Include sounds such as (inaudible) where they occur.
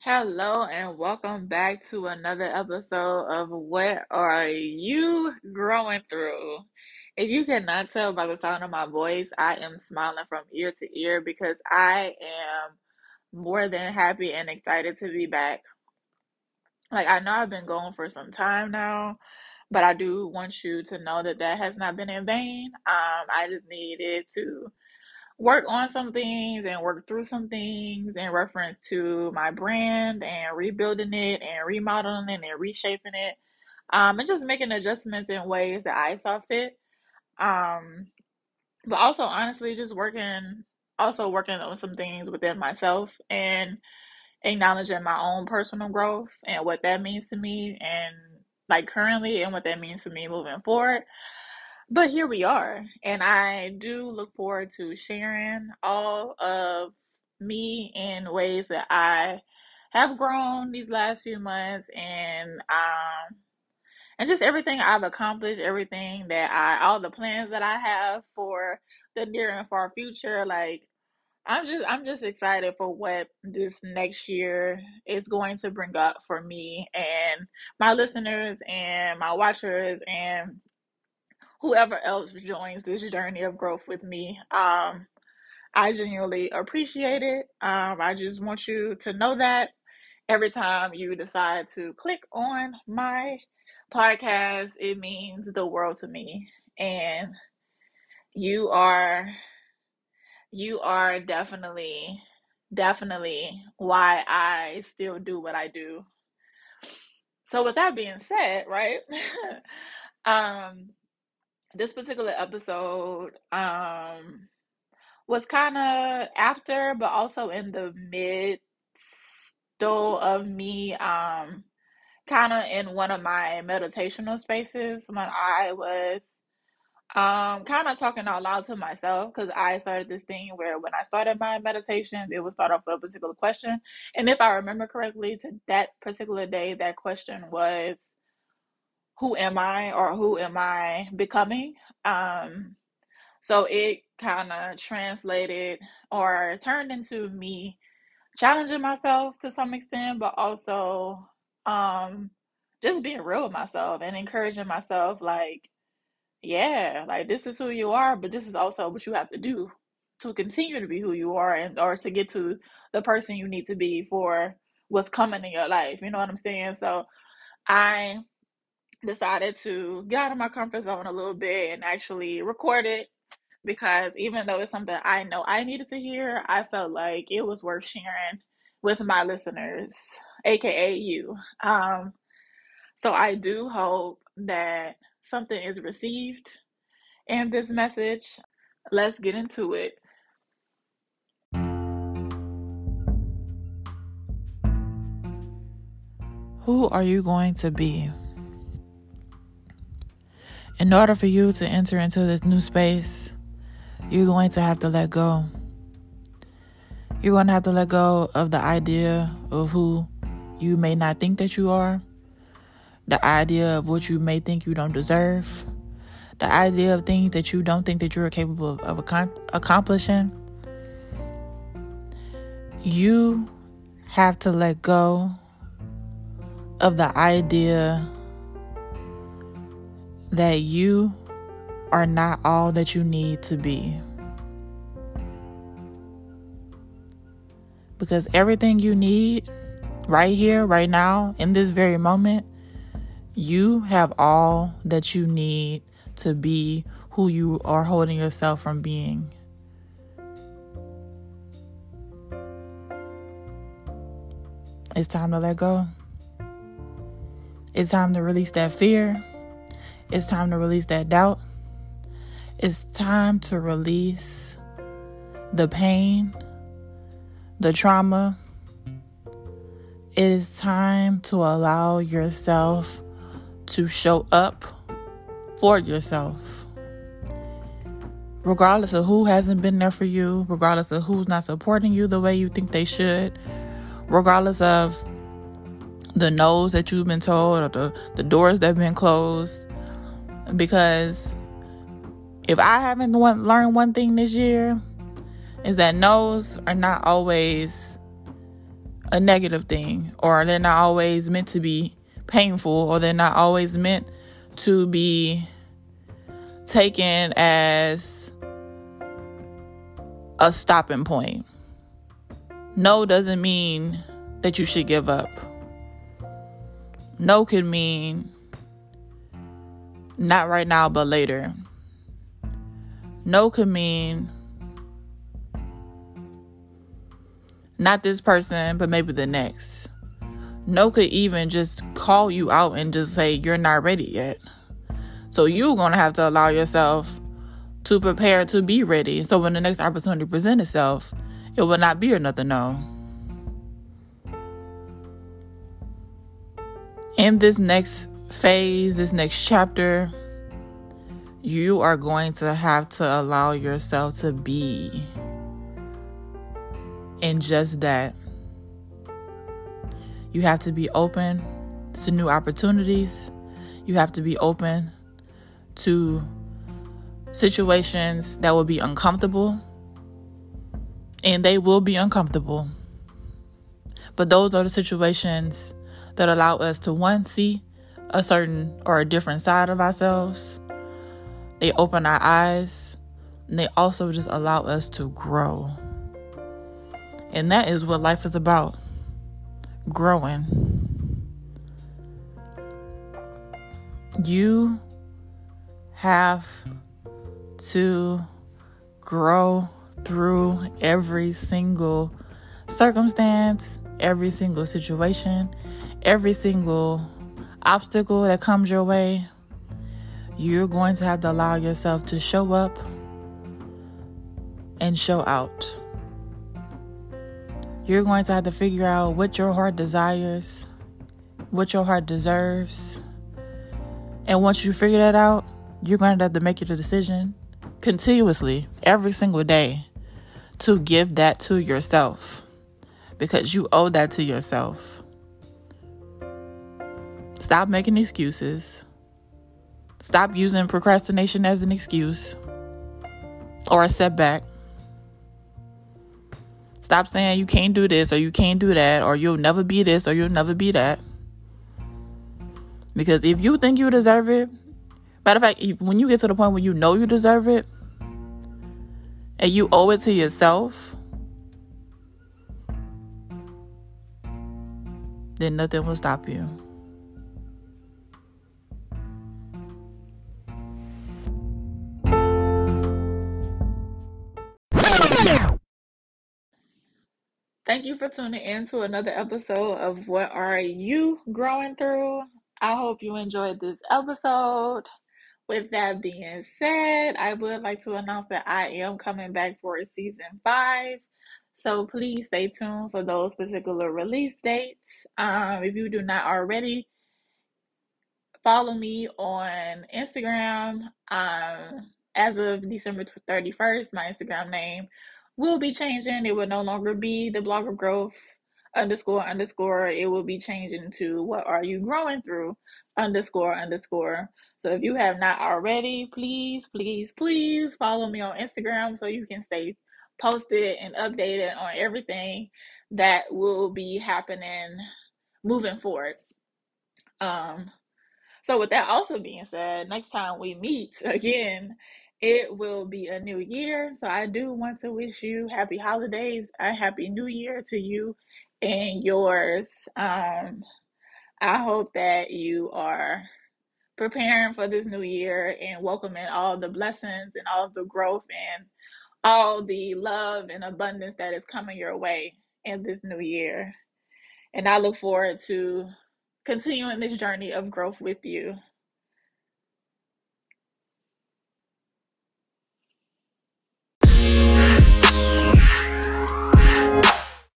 Hello and welcome back to another episode of What Are You Growing Through? If you cannot tell by the sound of my voice, I am smiling from ear to ear because I am more than happy and excited to be back. Like, I know I've been going for some time now, but I do want you to know that that has not been in vain. Um, I just needed to work on some things and work through some things in reference to my brand and rebuilding it and remodeling it and reshaping it. Um, and just making adjustments in ways that I saw fit. Um, but also honestly just working also working on some things within myself and acknowledging my own personal growth and what that means to me and like currently and what that means for me moving forward. But here we are, and I do look forward to sharing all of me in ways that I have grown these last few months and um and just everything I've accomplished, everything that I all the plans that I have for the near and far future like I'm just I'm just excited for what this next year is going to bring up for me and my listeners and my watchers and whoever else joins this journey of growth with me. Um, I genuinely appreciate it. Um, I just want you to know that every time you decide to click on my podcast, it means the world to me. And you are you are definitely definitely why I still do what I do. So with that being said, right? (laughs) um this particular episode um was kind of after but also in the midst of me um kind of in one of my meditational spaces when I was um kind of talking out loud to myself because I started this thing where when I started my meditation it would start off with a particular question and if I remember correctly to that particular day that question was who am I or who am I becoming um so it kind of translated or turned into me challenging myself to some extent, but also um just being real with myself and encouraging myself like, yeah, like this is who you are, but this is also what you have to do to continue to be who you are and or to get to the person you need to be for what's coming in your life. You know what I'm saying? So I decided to get out of my comfort zone a little bit and actually record it because even though it's something I know I needed to hear, I felt like it was worth sharing with my listeners, aka you. Um, so I do hope that something is received in this message. Let's get into it. Who are you going to be? In order for you to enter into this new space, you're going to have to let go. You're going to have to let go of the idea of who you may not think that you are, the idea of what you may think you don't deserve, the idea of things that you don't think that you're capable of, of accomplishing. You have to let go of the idea that you are not all that you need to be. Because everything you need right here, right now, in this very moment, you have all that you need to be who you are holding yourself from being. It's time to let go. It's time to release that fear. It's time to release that doubt. It's time to release the pain, the trauma. It is time to allow yourself to show up for yourself. Regardless of who hasn't been there for you, regardless of who's not supporting you the way you think they should, regardless of the no's that you've been told or the, the doors that have been closed. Because if I haven't learned one thing this year, is that no's are not always a negative thing, or they're not always meant to be painful, or they're not always meant to be taken as a stopping point. No doesn't mean that you should give up. No could mean not right now, but later. No could mean not this person, but maybe the next. No could even just call you out and just say you're not ready yet. So you're going to have to allow yourself to prepare to be ready. So when the next opportunity presents itself, it will not be another no. In this next phase, this next chapter, you are going to have to allow yourself to be in just that. You have to be open to new opportunities. You have to be open to situations that will be uncomfortable. And they will be uncomfortable. But those are the situations that allow us to one, see a certain or a different side of ourselves. They open our eyes and they also just allow us to grow. And that is what life is about growing. You have to grow through every single circumstance, every single situation, every single obstacle that comes your way. You're going to have to allow yourself to show up and show out. You're going to have to figure out what your heart desires, what your heart deserves. And once you figure that out, you're going to have to make your decision continuously every single day to give that to yourself because you owe that to yourself. Stop making excuses. Stop using procrastination as an excuse or a setback. Stop saying you can't do this or you can't do that or you'll never be this or you'll never be that. Because if you think you deserve it, Matter of fact, if, when you get to the point where you know you deserve it and you owe it to yourself, then nothing will stop you. Thank you for tuning in to another episode of What Are You Growing Through? I hope you enjoyed this episode. With that being said, I would like to announce that I am coming back for season five. So please stay tuned for those particular release dates. Um, if you do not already, follow me on Instagram. Um, as of December 31st, my Instagram name will be changing. It will no longer be the blog of growth underscore underscore. It will be changing to what are you growing through underscore underscore. So if you have not already, please, please, please follow me on Instagram so you can stay posted and updated on everything that will be happening moving forward. Um, so with that also being said, next time we meet (laughs) again, it will be a new year. So I do want to wish you happy holidays, a happy new year to you and yours. Um, I hope that you are preparing for this new year and welcoming all the blessings and all the growth and all the love and abundance that is coming your way in this new year. And I look forward to continuing this journey of growth with you.